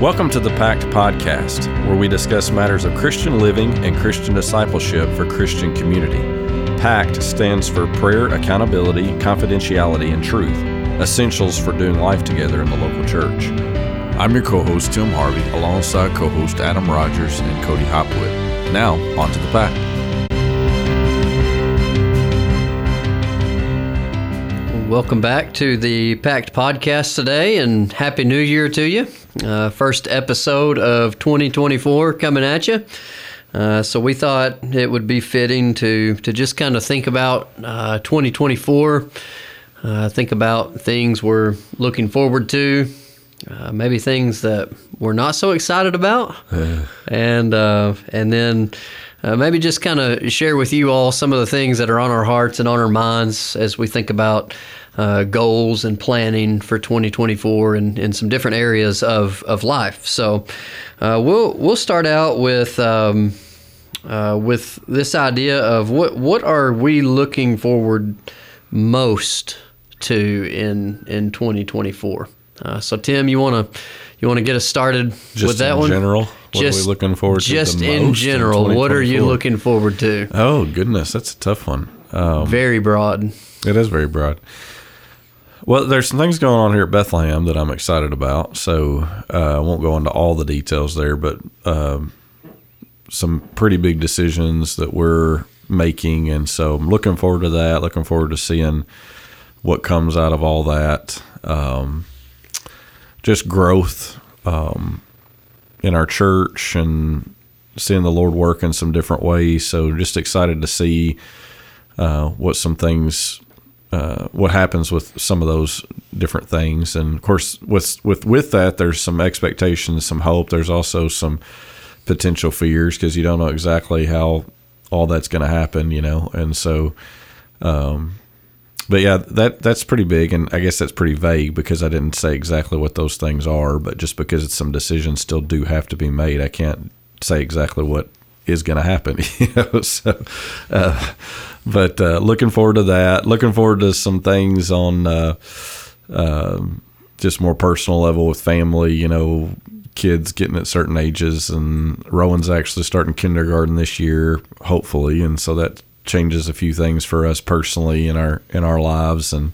Welcome to the Pact Podcast, where we discuss matters of Christian living and Christian discipleship for Christian community. PACT stands for Prayer, Accountability, Confidentiality, and Truth, essentials for doing life together in the local church. I'm your co host, Tim Harvey, alongside co host Adam Rogers and Cody Hopwood. Now, on to the Pact. Welcome back to the Pact Podcast today, and Happy New Year to you. Uh, first episode of 2024 coming at you. Uh, so we thought it would be fitting to to just kind of think about uh, 2024. Uh, think about things we're looking forward to, uh, maybe things that we're not so excited about, and uh, and then. Uh, maybe just kind of share with you all some of the things that are on our hearts and on our minds as we think about uh, goals and planning for 2024 and in some different areas of, of life. So uh, we'll we'll start out with um, uh, with this idea of what what are we looking forward most to in in 2024. Uh, so Tim, you want to you want to get us started Just with that in one? general, what are we looking forward to Just in most in general, what are you looking forward to? Oh, goodness, that's a tough one. Um, Very broad. It is very broad. Well, there's some things going on here at Bethlehem that I'm excited about. So uh, I won't go into all the details there, but um, some pretty big decisions that we're making, and so I'm looking forward to that. Looking forward to seeing what comes out of all that. Um, just growth um, in our church and seeing the Lord work in some different ways. So just excited to see uh, what some things uh, what happens with some of those different things. And of course with with with that there's some expectations some hope. There's also some potential fears because you don't know exactly how all that's going to happen you know? And so um but yeah that that's pretty big. And i guess that's pretty vague because i didn't say exactly what those things are. But just because some decisions still do have to be made i can't say exactly what is going to happen so uh, but uh, looking forward to that. Looking forward to some things on uh, um just more personal level with family you know kids getting at certain ages and rowan's actually starting kindergarten this year hopefully and so that changes a few things for us personally in our in our lives and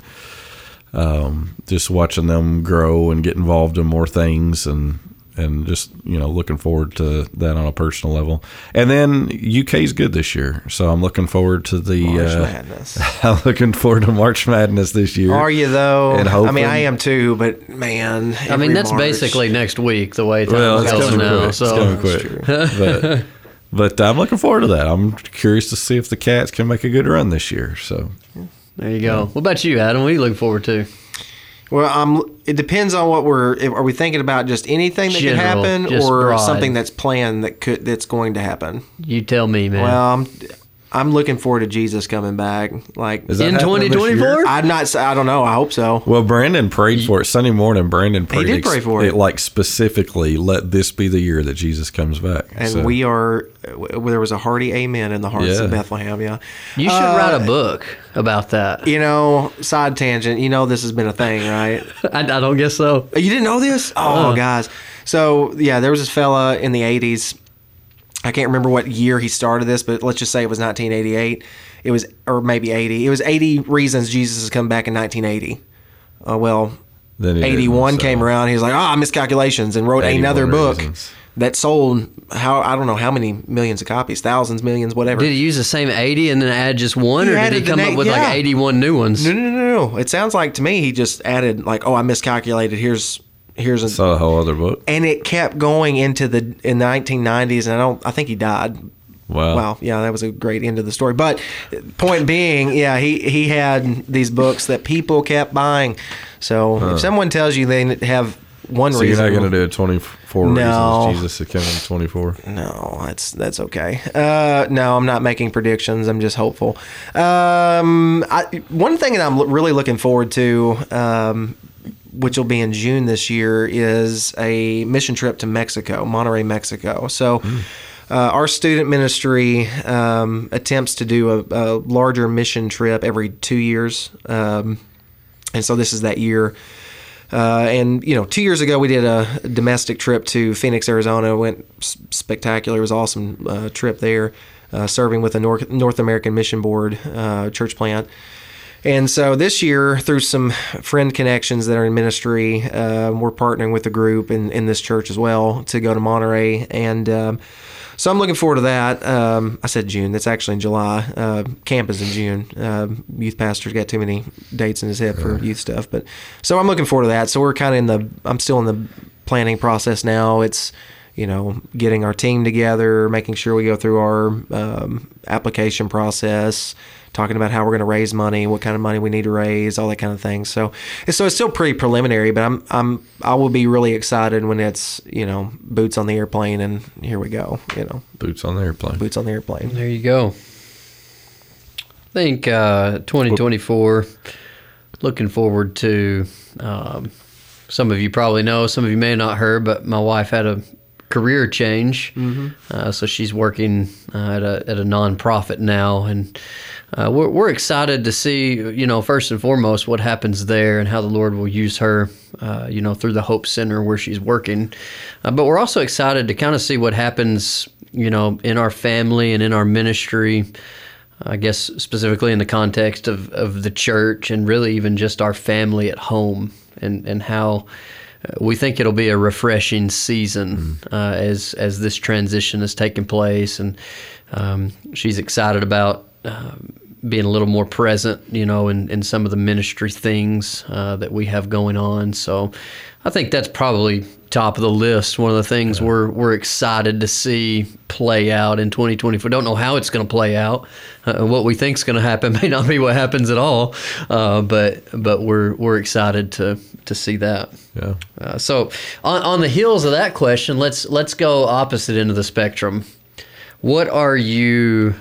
um, just watching them grow and get involved in more things and and just you know looking forward to that on a personal level. And then UK's good this year, so I'm looking forward to the. March uh, Madness. I'm looking forward to March Madness this year. Are you though? And I mean, I am too. But man, I mean, that's basically next week the way time's Well, it's going coming now. quick. So it's coming quick. but but I'm looking forward to that. I'm curious to see if the Cats can make a good run this year. So there you go. What about you, Adam? What are you looking forward to? Well, I'm. It depends on what we're. if- Are we thinking about just anything that General, could happen, or broad. something that's planned that could that's going to happen? You tell me, man. Well, I'm. I'm looking forward to Jesus coming back. Like Is that In happening this year? 2024? I'm not. I don't know. I hope so. Well, Brandon prayed for it Sunday morning. Brandon prayed. did pray for it. like specifically, let this be the year that Jesus comes back. And So- we are. There was a hearty amen in the hearts Yeah. of Bethlehem. Yeah. you should Uh, write a book about that. You know, side tangent. You know, this has been a thing, right? I, I don't guess so. You didn't know this? Oh, Uh. guys. So yeah, there was this fella in the '80s. I can't remember what year he started this, but let's just say it was 1988. It was, or maybe 80. It was 80 reasons Jesus has come back in 1980. Uh, well, Then 81 so- came around. He was like, ah, miscalculations, and wrote another book reasons. that sold how I don't know how many millions of copies, thousands, millions, whatever. Did he use the same 80 and then add just one, He or did he come na- up with yeah. like 81 new ones? no, no, no, no. It sounds like to me he just added like, oh, I miscalculated. Here's here's a Saw a whole other book. and it kept going into the in the 1990s and i don't i think he died Wow. wow yeah that was a great end of the story but point being yeah he he had these books that people kept buying so if someone tells you they have one reason, So you're not going to do a 24 No. reasons Jesus is coming 24. no that's that's okay uh no i'm not making predictions i'm just hopeful um I, one thing that i'm really looking forward to um which will be in June this year, is a mission trip to Mexico, Monterrey, Mexico. So, uh, our student ministry um, attempts to do a, a larger mission trip every two years. Um, and so, this is that year. Uh, and you know, two years ago we did a domestic trip to Phoenix, Arizona. Went spectacular. It was an awesome uh, trip there, uh, serving with the North North American Mission Board uh, church plant. And so this year, through some friend connections that are in ministry, uh, we're partnering with the group in, in this church as well to go to Monterrey. And um, so I'm looking forward to that. Um, I said June. That's actually in July. Uh, camp is in June. Uh, youth pastor's got too many dates in his head for youth stuff. But so I'm looking forward to that. So we're kind of in the. I'm still in the planning process now. It's you know getting our team together, making sure we go through our um, application process talking about how we're going to raise money, what kind of money we need to raise, all that kind of thing. So, so it's still pretty preliminary, but I'm I'm I will be really excited when it's you know boots on the airplane and here we go. You know, Boots on the airplane. boots on the airplane. There you go. I think uh, 2024, looking forward to, um, some of you probably know, some of you may have not heard, but my wife had a career change. Uh, so she's working uh, at, a, at a nonprofit now. And uh, we're, we're excited to see, you know, first and foremost, what happens there and how the Lord will use her, uh, you know, through the Hope Center where she's working. Uh, but we're also excited to kind of see what happens, you know, in our family and in our ministry. I guess specifically in the context of, of the church and really even just our family at home and, and how we think it'll be a refreshing season uh, as as this transition is taking place and um, she's excited about um being a little more present you know in, in some of the ministry things uh, that we have going on so I think that's probably top of the list. One of the things we're we're excited to see play out in 2024. Don't know how it's going to play out. Uh, what we think is going to happen may not be what happens at all. Uh, but but we're we're excited to to see that. Yeah. Uh, so on on the heels of that question, let's let's go opposite end of the spectrum. What are you?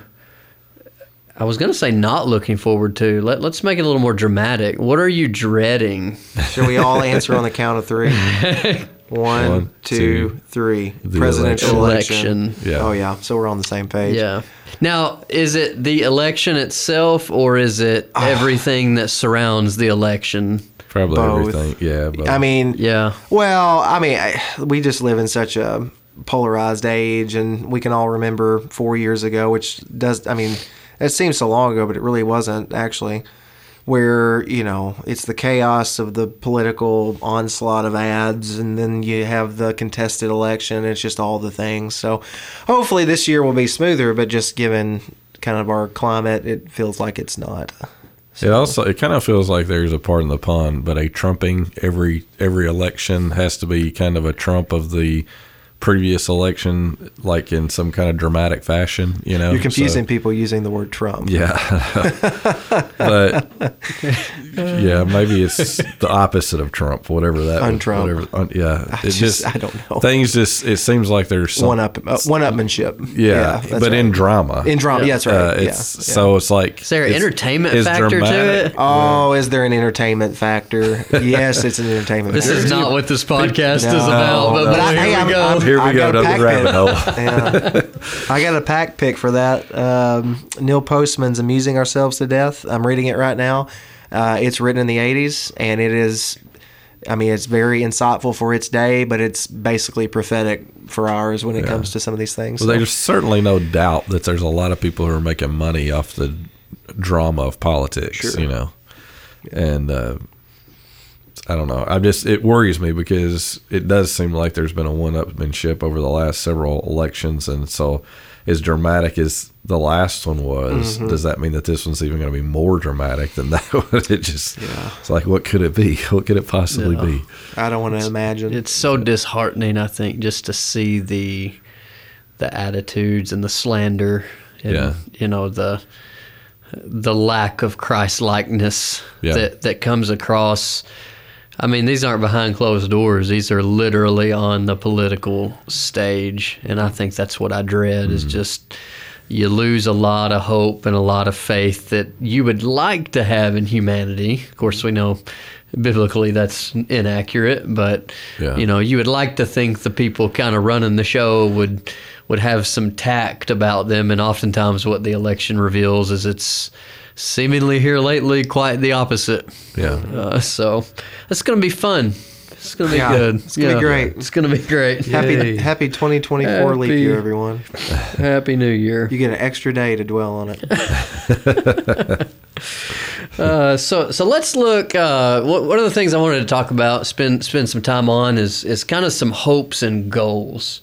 I was going to say not looking forward to. Let, let's make it a little more dramatic. What are you dreading? Should we all answer on the count of three? One, One, two, two, three. the Presidential election. election. Yeah. Oh yeah. So we're on the same page. Yeah. Now, is it the election itself, or is it everything that surrounds the election? Probably Both. everything. Yeah. But I mean, Yeah. Well, I mean, I, we just live in such a polarized age, and we can all remember four years ago, which does, I mean, it seems so long ago, but it really wasn't actually. Where you know it's the chaos of the political onslaught of ads, and then you have the contested election. It's just all the things. So, hopefully, this year will be smoother. But just given kind of our climate, it feels like it's not. It also it kind of feels like there's a part in the pun, but a trumping every every election has to be kind of a trump of the previous election, like in some kind of dramatic fashion. You know, You're confusing So- people using the word Trump. yeah, but yeah, maybe it's the opposite of Trump, whatever that. Un-Trump. Whatever, un, yeah, I it just- I don't know. Things just it seems like there's some One up, uh, one upmanship. Yeah, that's but right. in drama, in drama, yeah, that's right. uh, yeah, it's yeah. so it's like Is there an entertainment it's factor dramatic. to it? Oh, is there an entertainment factor? Yes, it's an entertainment. This factor. is not what this podcast is No, about, but, no. boy, I- hey, here I'm- go. I'm- Here we I go got a down pack the rabbit pick. hole. Yeah. I got a pack pick for that. Um, Neil Postman's "Amusing Ourselves to Death." I'm reading it right now. Uh, it's written in the '80s, and it is. I mean, it's very insightful for its day, but it's basically prophetic for ours when it comes to some of these things. Well, So- there's certainly no doubt that there's a lot of people who are making money off the drama of politics, Sure. you know. And uh, I don't know. I just it worries me because it does seem like there's been a one-upmanship over the last several elections, and so as dramatic as the last one was, Mm-hmm. does that mean that this one's even going to be more dramatic than that one? It just it's like what could it be? What could it possibly Yeah. be? I don't want to imagine. It's so disheartening, I think, just to see the the attitudes and the slander and Yeah. you know the the lack of Christ likeness Yeah. that that comes across. I mean, these aren't behind closed doors. These are literally on the political stage, and I think that's what I dread is mm-hmm. just you lose a lot of hope and a lot of faith that you would like to have in humanity. Of course, we know biblically that's inaccurate, but Yeah. you know, you would like to think the people kind of running the show would would have some tact about them, and oftentimes what the election reveals is it's seemingly here lately quite the opposite. Yeah. Uh, so it's going to be fun. It's going to be Yeah, good. it's gonna be great. It's going to be great. Happy Yay. Happy 2024 leap year, everyone. Happy New Year. You get an extra day to dwell on it. Uh, so so let's look. Uh, one one of the things I wanted to talk about, spend spend some time on, is is kind of some hopes and goals,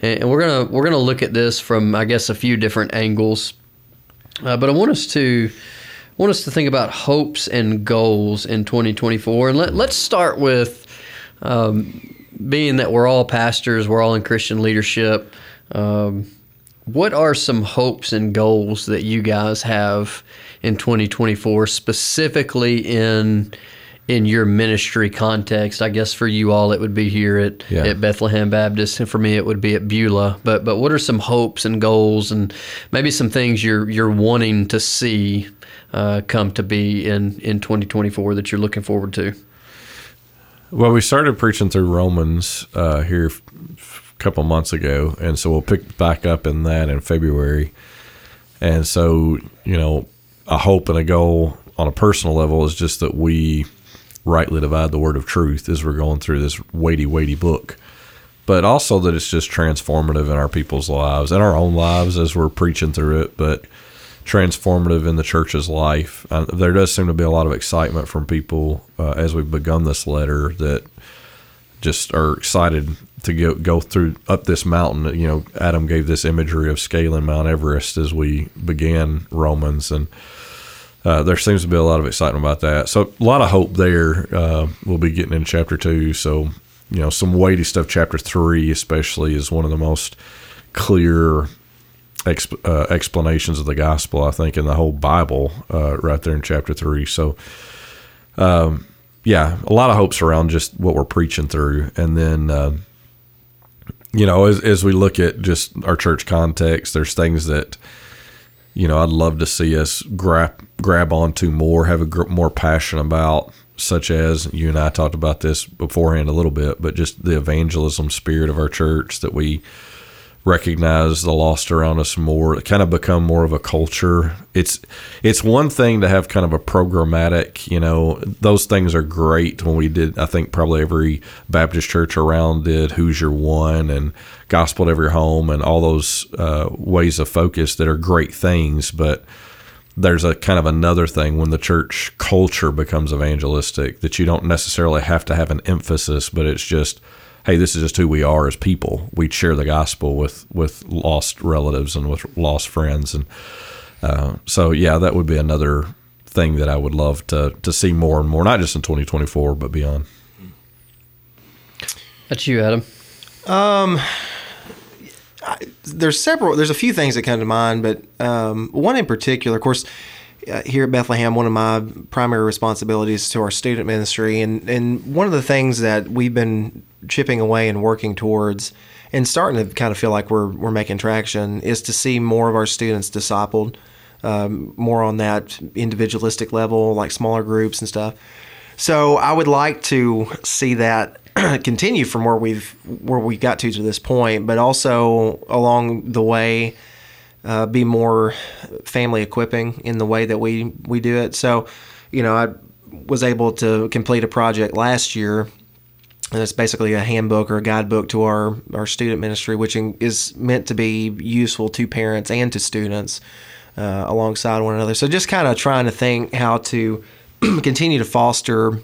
and, and we're gonna we're gonna look at this from I guess a few different angles. Uh, but I want us to want us to think about hopes and goals in 2024, and let let's start with um, being that we're all pastors, we're all in Christian leadership. Um, what are some hopes and goals that you guys have in 2024 specifically in in your ministry context i guess for you all it would be here at, Yeah. at bethlehem baptist and for me it would be at beulah but but what are some hopes and goals and maybe some things you're you're wanting to see uh, come to be in in 2024 that you're looking forward to Well, we started preaching through Romans uh, here f- a couple months ago, and so we'll pick back up in that in February. And so, you know, a hope and a goal on a personal level is just that we rightly divide the word of truth as we're going through this weighty, weighty book. But also that it's just transformative in our people's lives and our own lives as we're preaching through it, but transformative in the church's life. Uh, there does seem to be a lot of excitement from people uh, as we've begun this letter that just are excited to go go through up this mountain. You know, Adam gave this imagery of scaling Mount Everest as we began Romans, and uh, there seems to be a lot of excitement about that. So a lot of hope there. Uh, we'll be getting in chapter two. So you know, some weighty stuff. Chapter three, especially, is one of the most clear exp- uh, explanations of the gospel, I think, in the whole Bible, uh, right there in chapter three. So, um, yeah, a lot of hopes around just what we're preaching through, and then. Uh, you know, as, as we look at just our church context, there's things that, you know, I'd love to see us grab grab onto more, have a gr- more passion about, such as you and I talked about this beforehand a little bit, but just the evangelism spirit of our church that we recognize the lost around us more, kind of become more of a culture. It's it's one thing to have kind of a programmatic, you know, those things are great when we did I think probably every Baptist church around did Who's Your One and Gospel at Every Home and all those uh, ways of focus that are great things, but there's a kind of another thing when the church culture becomes evangelistic that you don't necessarily have to have an emphasis, but it's just, hey, this is just who we are as people. We share the gospel with with lost relatives and with lost friends, and uh, so yeah, that would be another thing that I would love to to see more and more, not just in 2024, but beyond. that's you adam Um, there's several there's a few things that come to mind but um, one in particular of course here at Bethlehem one of my primary responsibilities to our student ministry. And and one of the things that we've been chipping away and working towards and starting to kind of feel like we're we're making traction is to see more of our students discipled um, more on that individualistic level like smaller groups and stuff. So I would like to see that continue from where we've where we got to to this point, but also along the way uh, be more family equipping in the way that we we do it. So, you know, I was able to complete a project last year, and it's basically a handbook or a guidebook to our our student ministry, which is meant to be useful to parents and to students uh, alongside one another. So, just kind of trying to think how to continue to foster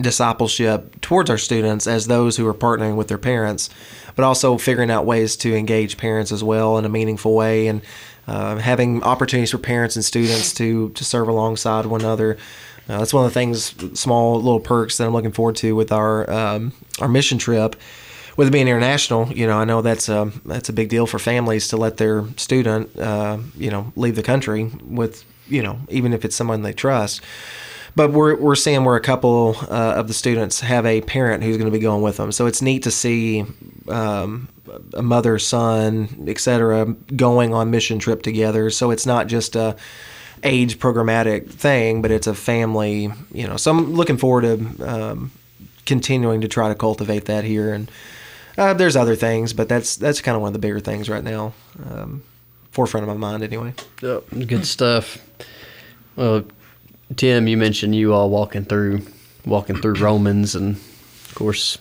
discipleship towards our students as those who are partnering with their parents, but also figuring out ways to engage parents as well in a meaningful way and uh, having opportunities for parents and students to to serve alongside one another. Uh, that's one of the things, small little perks that I'm looking forward to with our um, our mission trip. With it being international, you know, I know that's a that's a big deal for families to let their student, uh, you know, leave the country with, you know, even if it's someone they trust but we're, we're seeing where a couple uh, of the students have a parent who's going to be going with them. So it's neat to see um, a mother, son, etc., going on mission trip together. So it's not just a age programmatic thing, but it's a family. You know, so I'm looking forward to um, continuing to try to cultivate that here. And uh, there's other things, but that's that's kind of one of the bigger things right now, um, forefront of my mind anyway. Yep, good stuff. Well, Tim, you mentioned you all walking through walking through Romans, and of course,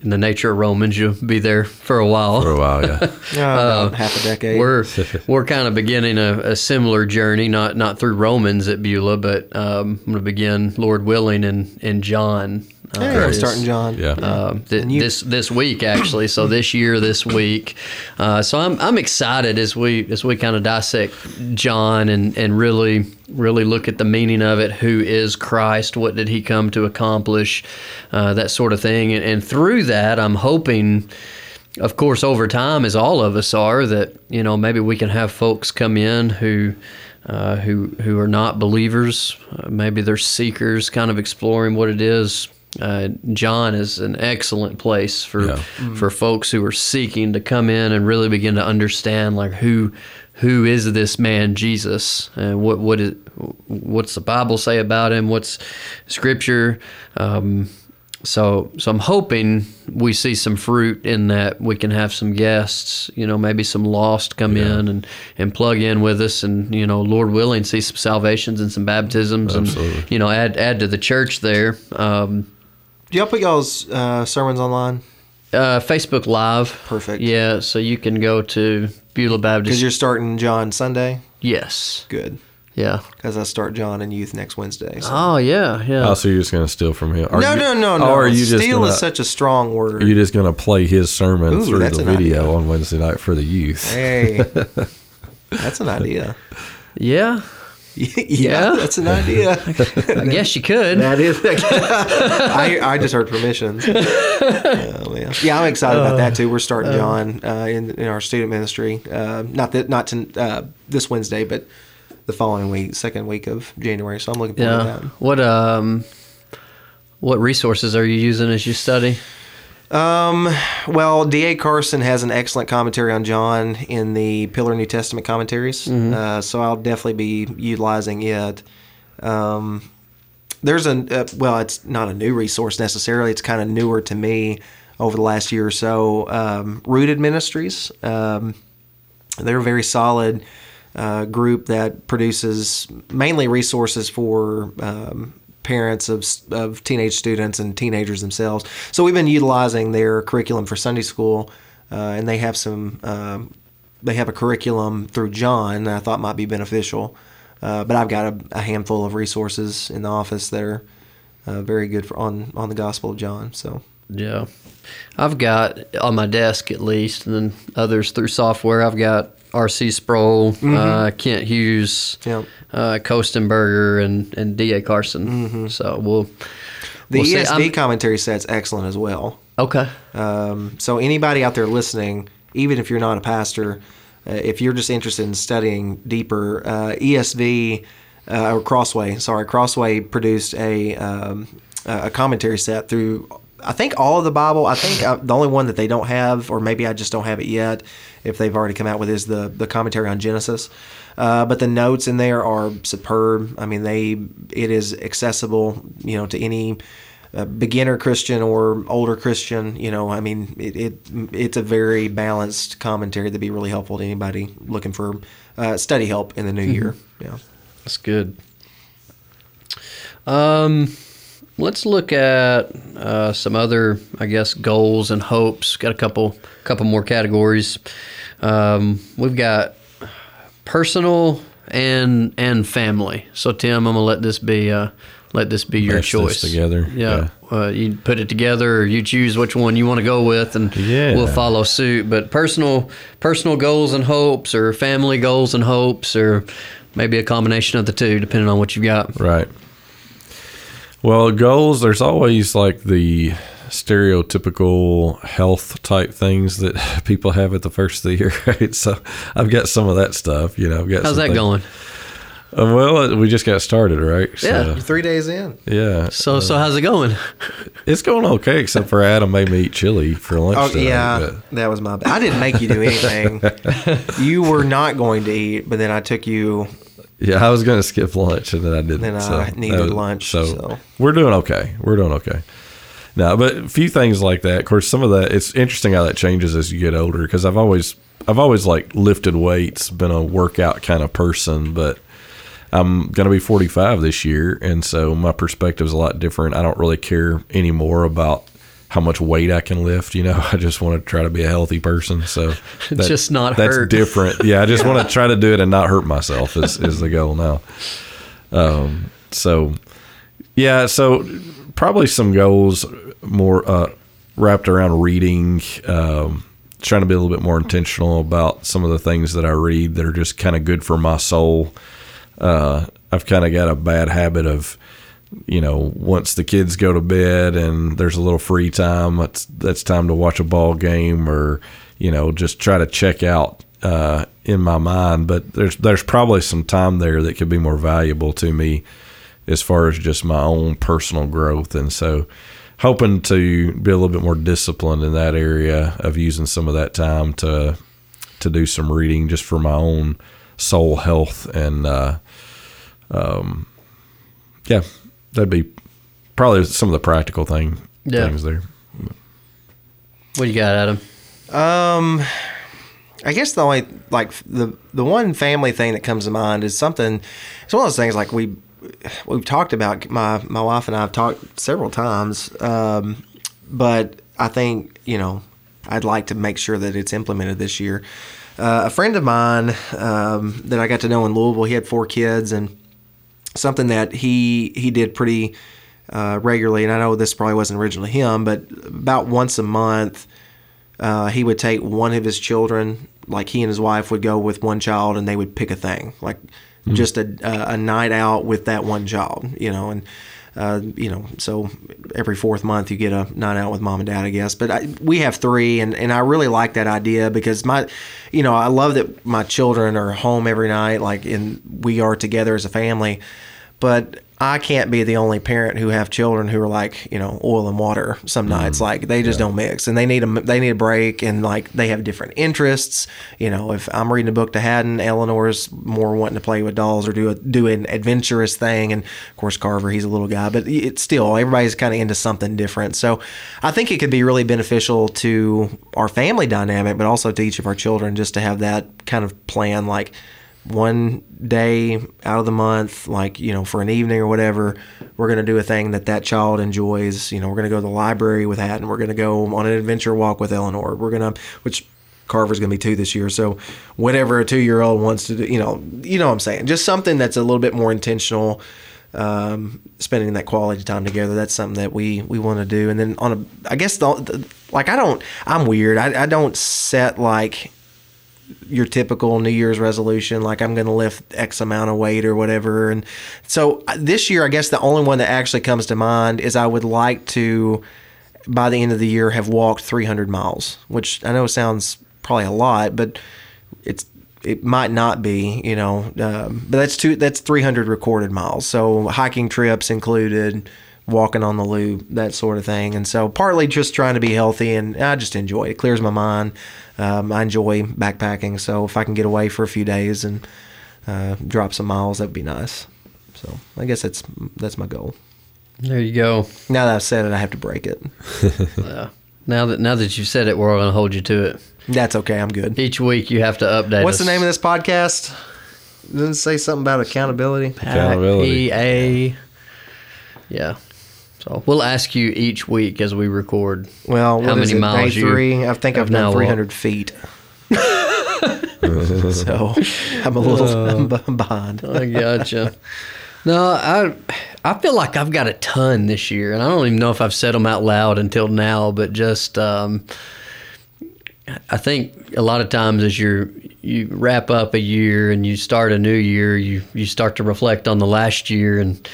in the nature of Romans, you'll be there for a while. For a while, yeah. Yeah, about half a decade. We're we're kind of beginning a, a similar journey, not not through Romans at Beulah, but um, I'm going to begin, Lord willing, in in John. Uh, Hey, we're starting John. Yeah. um, th- you- this this week actually. So this year, this week. Uh, so I'm I'm excited as we as we kind of dissect John and and really really look at the meaning of it. Who is Christ? What did he come to accomplish? Uh, that sort of thing. And, and through that, I'm hoping. Of course, over time, as all of us are, that you know maybe we can have folks come in who uh, who who are not believers. Uh, maybe they're seekers, kind of exploring what it is. Uh, John is an excellent place for Yeah. for folks who are seeking to come in and really begin to understand like who who is this man Jesus and what what is what's the Bible say about him? What's Scripture? Um, so, so I'm hoping we see some fruit in that we can have some guests, you know, maybe some lost come in and, and plug in with us, and you know, Lord willing, see some salvations and some baptisms, Absolutely. and you know, add add to the church there. Um, Do y'all put y'all's uh, sermons online? uh, Facebook Live, Perfect. Yeah, so you can go to Beulah Because you're starting John Sunday. yes, Good. yeah. Because I start John and youth next Wednesday. So. Oh yeah, yeah. Oh, so you're just going to steal from him? Are no, you- no, no, no. Or are you just Steal gonna, is such a strong word. are you just going to play his sermon Ooh, through the video idea. on Wednesday night for the youth? Hey, that's an idea. yeah, yeah, Yeah? that's an idea. I guess you could. That is. I, I just heard permissions. Oh, man. Yeah, I'm excited about that too. We're starting John uh, in, in our student ministry. Uh, not that not to, uh, this Wednesday, but the following week, second week of January. So I'm looking forward Yeah. to that. What um, what resources are you using as you study? Um, well, D.A. Carson has an excellent commentary on John in the Pillar New Testament commentaries. Uh, so I'll definitely be utilizing it. Um, there's a uh, well, it's not a new resource necessarily. It's kind of newer to me over the last year or so. Um, Rooted Ministries, um, they're a very solid uh, group that produces mainly resources for um, parents of of teenage students and teenagers themselves. So we've been utilizing their curriculum for Sunday school, uh, and they have some. Um, they have a curriculum through John that I thought might be beneficial. Uh, but I've got a, a handful of resources in the office that are uh, very good for, on on the Gospel of John. So Yeah, I've got on my desk at least, and then others through software. I've got R.C. Sproul, uh, Kent Hughes, Yep. uh, Kostenberger, and and D.A. Carson. So we'll the we'll. ESV commentary set's excellent as well. okay. Um, so anybody out there listening, even if you're not a pastor, uh, if you're just interested in studying deeper, uh, ESV uh, or Crossway, sorry, Crossway produced a um, a commentary set through. I think all of the Bible. I think uh, the only one that they don't have, or maybe I just don't have it yet, if they've already come out with, is the the commentary on Genesis. Uh, but the notes in there are superb. I mean, they it is accessible, you know, to any a beginner Christian or older Christian, you know, I mean, it, it it's a very balanced commentary that'd be really helpful to anybody looking for uh, study help in the new year. Yeah. That's good. Um, let's look at uh, some other, I guess, goals and hopes. Got a couple, couple more categories. Um, we've got personal and and family. So Tim, I'm gonna let this be uh, let this be your Mesh this choice together, Yeah, Uh, you put it together, or you choose which one you want to go with, and Yeah. we'll follow suit. But personal personal goals and hopes, or family goals and hopes, or maybe a combination of the two, depending on what you've got. Right. Well, goals, there's always like the stereotypical health type things that people have at the first of the year, right? So I've got some of that stuff, you know. I've got How's some that things- going? Uh, well, we just got started, right? Yeah. So, Three days in. yeah. So so how's it going? It's going okay, except for Adam made me eat chili for lunch. Oh today, yeah, but- that was my. bad. I didn't make you do anything. you were not going to eat, but then I took you. Yeah, I was going to skip lunch and then I didn't. Then I so needed that was- lunch, So, so. we're doing okay. We're doing okay. Now, but a few things like that. Of course, some of that. It's interesting how that changes as you get older. Because I've always, I've always like lifted weights, been a workout kind of person, but I'm going to be 45 this year, and so my perspective is a lot different. I don't really care anymore about how much weight I can lift. You know, I just want to try to be a healthy person. So that- Just not that's hurt. different. Yeah, I just want to try to do it and not hurt myself is, is the goal now. Um, so yeah, so probably some goals more uh, wrapped around reading. Um, trying to be a little bit more intentional about some of the things that I read that are just kind of good for my soul. Uh, I've kind of got a bad habit of, you know, once the kids go to bed and there's a little free time, that's that's time to watch a ball game or, you know, just try to check out uh, in my mind. But there's there's probably some time there that could be more valuable to me as far as just my own personal growth. And so, hoping to be a little bit more disciplined in that area of using some of that time to to do some reading just for my own soul health and uh, um, yeah, that'd be probably some of the practical thing Yeah. things there. What do you got, Adam? Um, I guess the only like the the one family thing that comes to mind is something. It's one of those things like we we've talked about. My my wife and I have talked several times, um, but I think you know I'd like to make sure that it's implemented this year. Uh, a friend of mine um, that I got to know in Louisville, he had four kids, and something that he he did pretty uh, regularly. And I know this probably wasn't originally him, but about once a month, uh, he would take one of his children, like he and his wife would go with one child, and they would pick a thing, like just a, a a night out with that one child, you know, and. Uh, you know, so every fourth month you get a night out with mom and dad, I guess. But I, we have three, and, and I really like that idea because my, you know, I love that my children are home every night, like, and we are together as a family. But I can't be the only parent who have children who are like, you know, oil and water some mm. nights. Like they just don't mix, and they need a they need a break, and like they have different interests. You know, if I'm reading a book to Haddon, Eleanor's more wanting to play with dolls or do a do an adventurous thing, and of course Carver, he's a little guy, but it's still everybody's kind of into something different. So I think it could be really beneficial to our family dynamic, but also to each of our children just to have that kind of plan, like one day out of the month, like, you know, for an evening or whatever, we're going to do a thing that that child enjoys. You know, we're going to go to the library with Hatton. We're going to go on an adventure walk with Eleanor. We're going to, which Carver's going to be two this year. So whatever a two year old wants to do, you know, you know what I'm saying? Just something that's a little bit more intentional. Um, spending that quality time together. That's something that we, we want to do. And then on a, I guess the, the like, I don't, I'm weird. I, I don't set like, your typical New Year's resolution, like I'm going to lift X amount of weight or whatever. And so uh, this year, I guess the only one that actually comes to mind is I would like to, by the end of the year, have walked 300 miles, which I know sounds probably a lot, but it's it might not be, you know. Um, but that's two. That's 300 recorded miles. So hiking trips included. Walking on the loop, that sort of thing, and so partly just trying to be healthy, and I just enjoy it. It clears my mind. Um, I enjoy backpacking, so if I can get away for a few days and uh, drop some miles, that'd be nice. So I guess that's that's my goal. There you go. Now that I've said it, I have to break it. Yeah. Now that now that you've said it, we're all going to hold you to it. That's okay. I'm good. Each week you have to update. What's us. the name of this podcast? Doesn't say something about accountability? Accountability. EA. Yeah. So we'll ask you each week as we record. Well, How what is many it, miles Day you three. I think I've done 300 feet. so I'm a little I'm b- behind. I gotcha. No, I I feel like I've got a ton this year, and I don't even know if I've said them out loud until now. But just, um, I think a lot of times as you you wrap up a year and you start a new year, you you start to reflect on the last year and.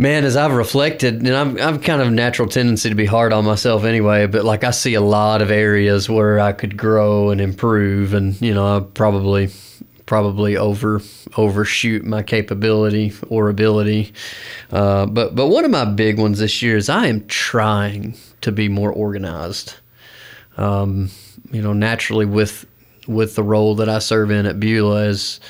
Man, as I've reflected, and I'm I'm kind of natural tendency to be hard on myself anyway, but like I see a lot of areas where I could grow and improve, and you know I probably probably over overshoot my capability or ability. Uh, but but one of my big ones this year is I am trying to be more organized. Um, you know, naturally with with the role that I serve in at Beulah as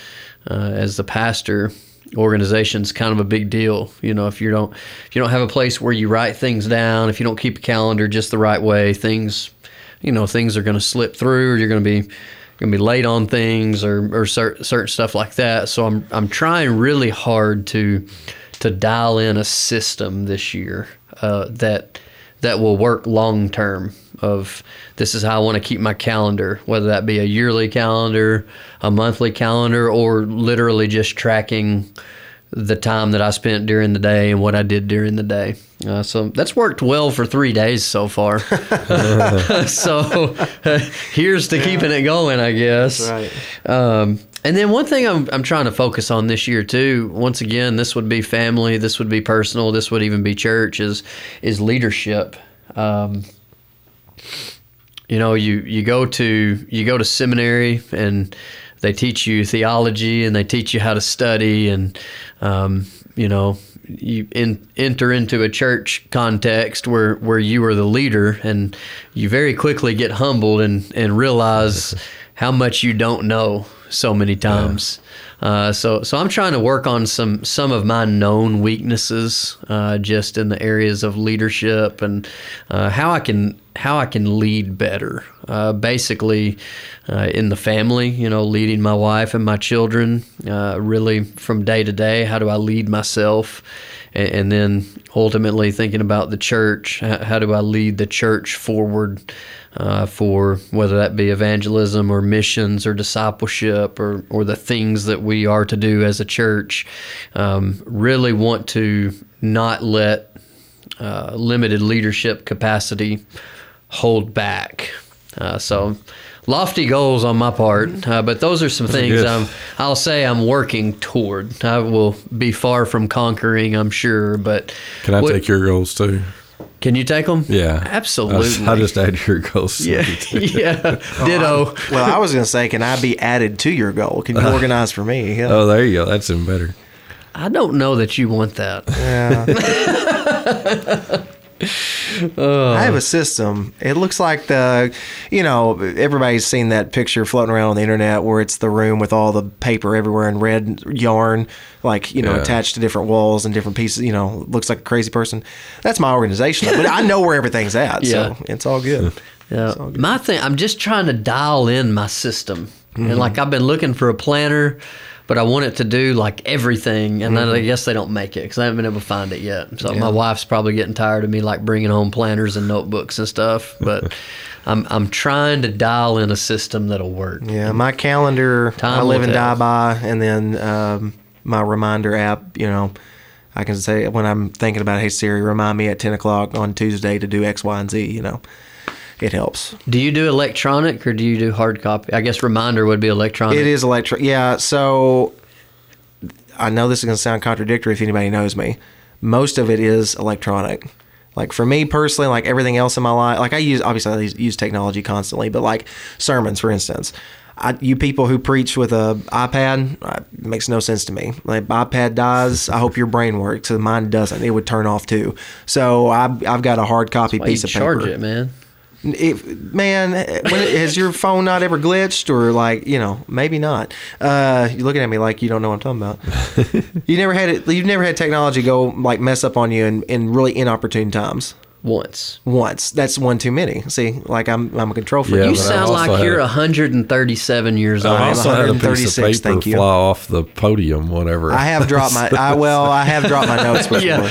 uh, as the pastor, organization's kind of a big deal. You know, if you don't if you don't have a place where you write things down, if you don't keep a calendar just the right way, things you know things are going to slip through. Or you're going to be gonna be late on things or or certain certain stuff like that. So I'm I'm trying really hard to to dial in a system this year uh, that that will work long term. Of this is how I want to keep my calendar, whether that be a yearly calendar, a monthly calendar, or literally just tracking the time that I spent during the day and what I did during the day. Uh, so that's worked well for three days so far. so uh, here's to keeping it going, I guess. That's Um, and then one thing I'm, I'm trying to focus on this year too. Once again, this would be family, this would be personal, this would even be church. Is is leadership. Um, you know, you you go to you go to seminary and they teach you theology and they teach you how to study and um, you know you in, enter into a church context where where you are the leader and you very quickly get humbled and and realize how much you don't know so many times. Uh, so so I'm trying to work on some some of my known weaknesses uh, just in the areas of leadership and uh, how I can how I can lead better. Uh, basically, uh, in the family, you know, leading my wife and my children, really from day to day. How do I lead myself? And, and then ultimately thinking about the church. How, how do I lead the church forward? uh, for whether that be evangelism or missions or discipleship or, or the things that we are to do as a church. Um, really want to not let uh, limited leadership capacity hold back. Uh, so, lofty goals on my part, uh, but those are some things good. I'm, I'll say I'm working toward. I will be far from conquering, I'm sure, but Can I what- take your goals too? Can you take them? Yeah, absolutely. I just add your goals. to Yeah, yeah. Ditto. Well, I was going to say, can I be added to your goal? Can you organize for me? Yeah. Oh, there you go. That's even better. I don't know that you want that. Yeah. I have a system. It looks like the, you know, everybody's seen that picture floating around on the internet where it's the room with all the paper everywhere and red yarn, like, you know, Yeah. attached to different walls and different pieces, you know, looks like a crazy person. That's my organization. but I know where everything's at. Yeah. So it's all good. Yeah. My thing, I'm just trying to dial in my system. And mm-hmm. like I've been looking for a planner, but I want it to do like everything. And then I guess they don't make it because I haven't been able to find it yet. So my wife's probably getting tired of me like bringing home planners and notebooks and stuff. But I'm, I'm trying to dial in a system that'll work. Yeah, my calendar Time I live and die by, and then um, my reminder app. You know, I can say when I'm thinking about, hey Siri, remind me at ten o'clock on Tuesday to do X, Y, and Z. You know, it helps. Do you do electronic or do you do hard copy? I guess reminder would be electronic. It is electronic. Yeah. So I know this is going to sound contradictory if anybody knows me. Most of it is electronic. Like for me personally, like everything else in my life, like I use obviously I use- technology constantly, but like sermons, for instance, I, you people who preach with a iPad uh, makes no sense to me. Like iPad dies, I hope your brain works. Mine doesn't. It would turn off too. So I've, I've got a hard copy piece you of charge paper. it, man. If, man, when, has your phone not ever glitched or like you know maybe not? Uh, you're looking at me like you don't know what I'm talking about. you never had it. You've never had technology go like mess up on you in, in really inopportune times. Once. Once that's one too many. See, like I'm I'm a control freak. Yeah, You sound like had you're 137 years old. I I'm also had a piece of 136, paper thank you. fly off the podium whatever. I have dropped my I well I have dropped my notes before. Yeah.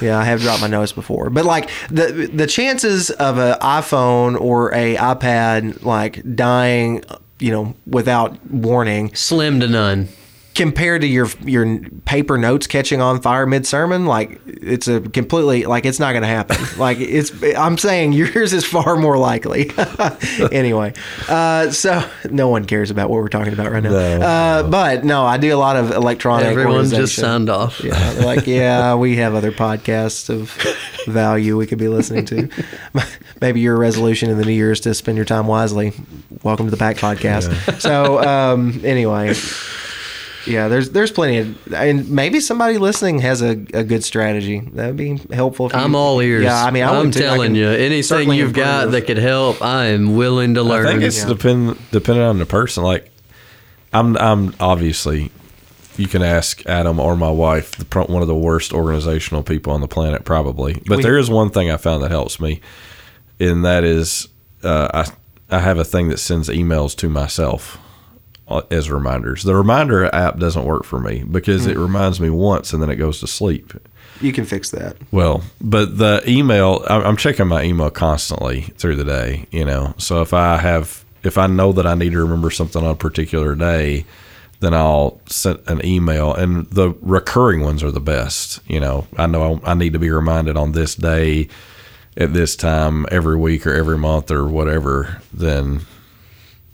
Yeah. I have dropped my notes before. But like the the chances of an iPhone or a iPad like dying, you know, without warning Slim to none. Compared to your your paper notes catching on fire mid sermon, like it's a completely like it's not going to happen. like it's I'm saying yours is far more likely. anyway, uh, so no one cares about what we're talking about right now. No, uh, But no, I do a lot of electronic. Everyone just signed off. Yeah, like yeah, we have other podcasts of value we could be listening to. Maybe your resolution in the new year is to spend your time wisely. Welcome to the Pact Podcast. So um, anyway, yeah, there's there's plenty of, and maybe somebody listening has a, a good strategy. That would be helpful. If you, I'm all ears. Yeah, I mean, I am would too. I telling you, anything you've got that could help, I am willing to learn. I learn. think it's depend depending on the person. Like, I'm I'm obviously you can ask Adam or my wife, the, one of the worst organizational people on the planet, probably. But We- there is one thing I found that helps me, and that is uh, I I have a thing that sends emails to myself Uh, as reminders. The reminder app doesn't work for me because it mm. reminds me once and then it goes to sleep. You can fix that. Well, but the email, I'm checking my email constantly through the day, you know. So if I have, if I know that I need to remember something on a particular day, then I'll send an email. And the recurring ones are the best, you know. I know I, need to be reminded on this day at this time every week or every month or whatever, then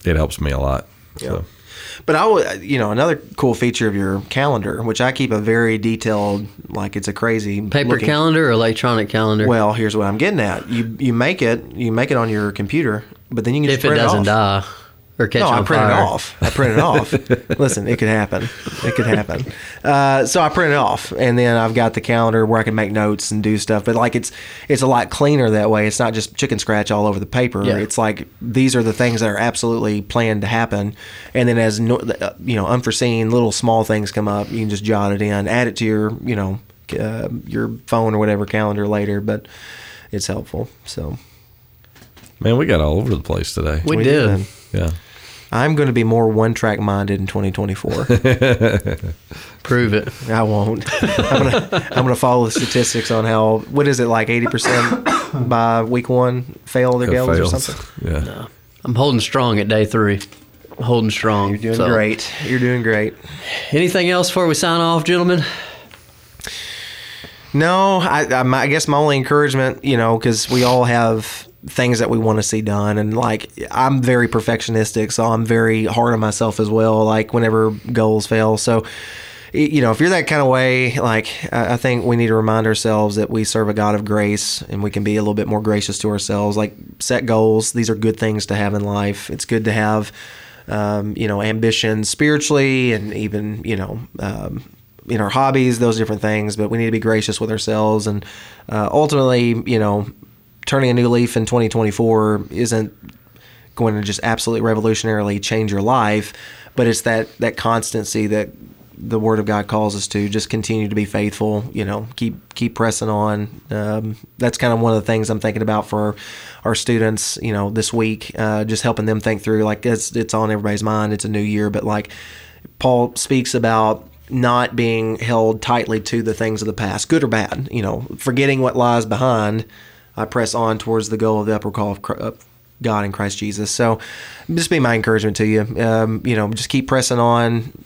it helps me a lot. So. But I would, you know, another cool feature of your calendar, which I keep a very detailed, like it's a crazy Paper looking- calendar or electronic calendar? Well, here's what I'm getting at. You you make it, you make it on your computer, but then you can just if it doesn't off. die or catch No, on I print fire. it off. I print it off. Listen, it could happen. It could happen. Uh, so I print it off, and then I've got the calendar where I can make notes and do stuff. But like it's it's a lot cleaner that way. It's not just chicken scratch all over the paper. Yeah. It's like these are the things that are absolutely planned to happen, and then as no, uh, you know unforeseen little small things come up, you can just jot it in, add it to your you know uh, your phone or whatever calendar later. But it's helpful. So Man, we got all over the place today. We, We did. did. yeah. I'm going to be more one track minded in 2024. Prove it. I won't. I'm gonna I'm gonna follow the statistics on how what is it like eighty percent by week one fail their It gills or something. Yeah. I'm holding strong at day three. Holding strong. You're doing So, great. You're doing great. Anything else before we sign off, gentlemen? No, I I, I guess my only encouragement, you know, because we all have things that we want to see done, and like I'm very perfectionistic, so I'm very hard on myself as well. Like whenever goals fail, so. You know, if you're that kind of way, like I think we need to remind ourselves that we serve a God of grace, and we can be a little bit more gracious to ourselves. Like set goals; these are good things to have in life. It's good to have, um, you know, ambition spiritually, and even you know, um, in our hobbies, those different things. But we need to be gracious with ourselves, and uh, ultimately, you know, turning a new leaf in 2024 isn't going to just absolutely revolutionarily change your life, but it's that that constancy that the Word of God calls us to. Just continue to be faithful. You know, keep keep pressing on. Um, that's kind of one of the things I'm thinking about for our students. You know, this week, uh, just helping them think through. Like it's it's on everybody's mind. It's a new year, but like Paul speaks about not being held tightly to the things of the past, good or bad. You know, forgetting what lies behind. I press on towards the goal of the upper call of God in Christ Jesus. So, just be my encouragement to you. Um, you know, just keep pressing on.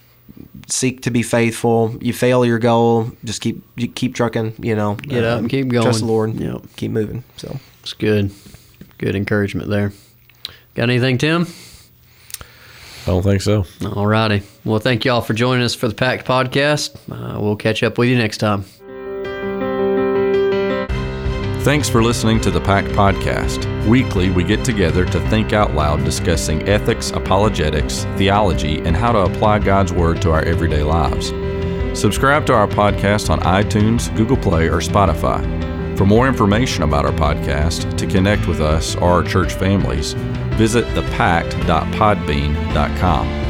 Seek to be faithful. You fail your goal, just keep you keep trucking. You know, Get up and keep going. Trust the Lord. Yep. Keep moving. So, It's good. Good encouragement there. Got anything, Tim? I don't think so. All righty. Well, thank you all for joining us for the Pact Podcast. Uh, we'll catch up with you next time. Thanks for listening to the Pact Podcast. Weekly, we get together to think out loud discussing ethics, apologetics, theology, and how to apply God's Word to our everyday lives. Subscribe to our podcast on iTunes, Google Play, or Spotify. For more information about our podcast, to connect with us or our church families, visit thepact.podbean.com.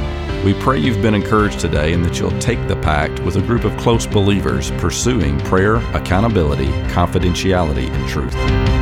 We pray you've been encouraged today and that you'll take the pact with a group of close believers pursuing prayer, accountability, confidentiality, and truth.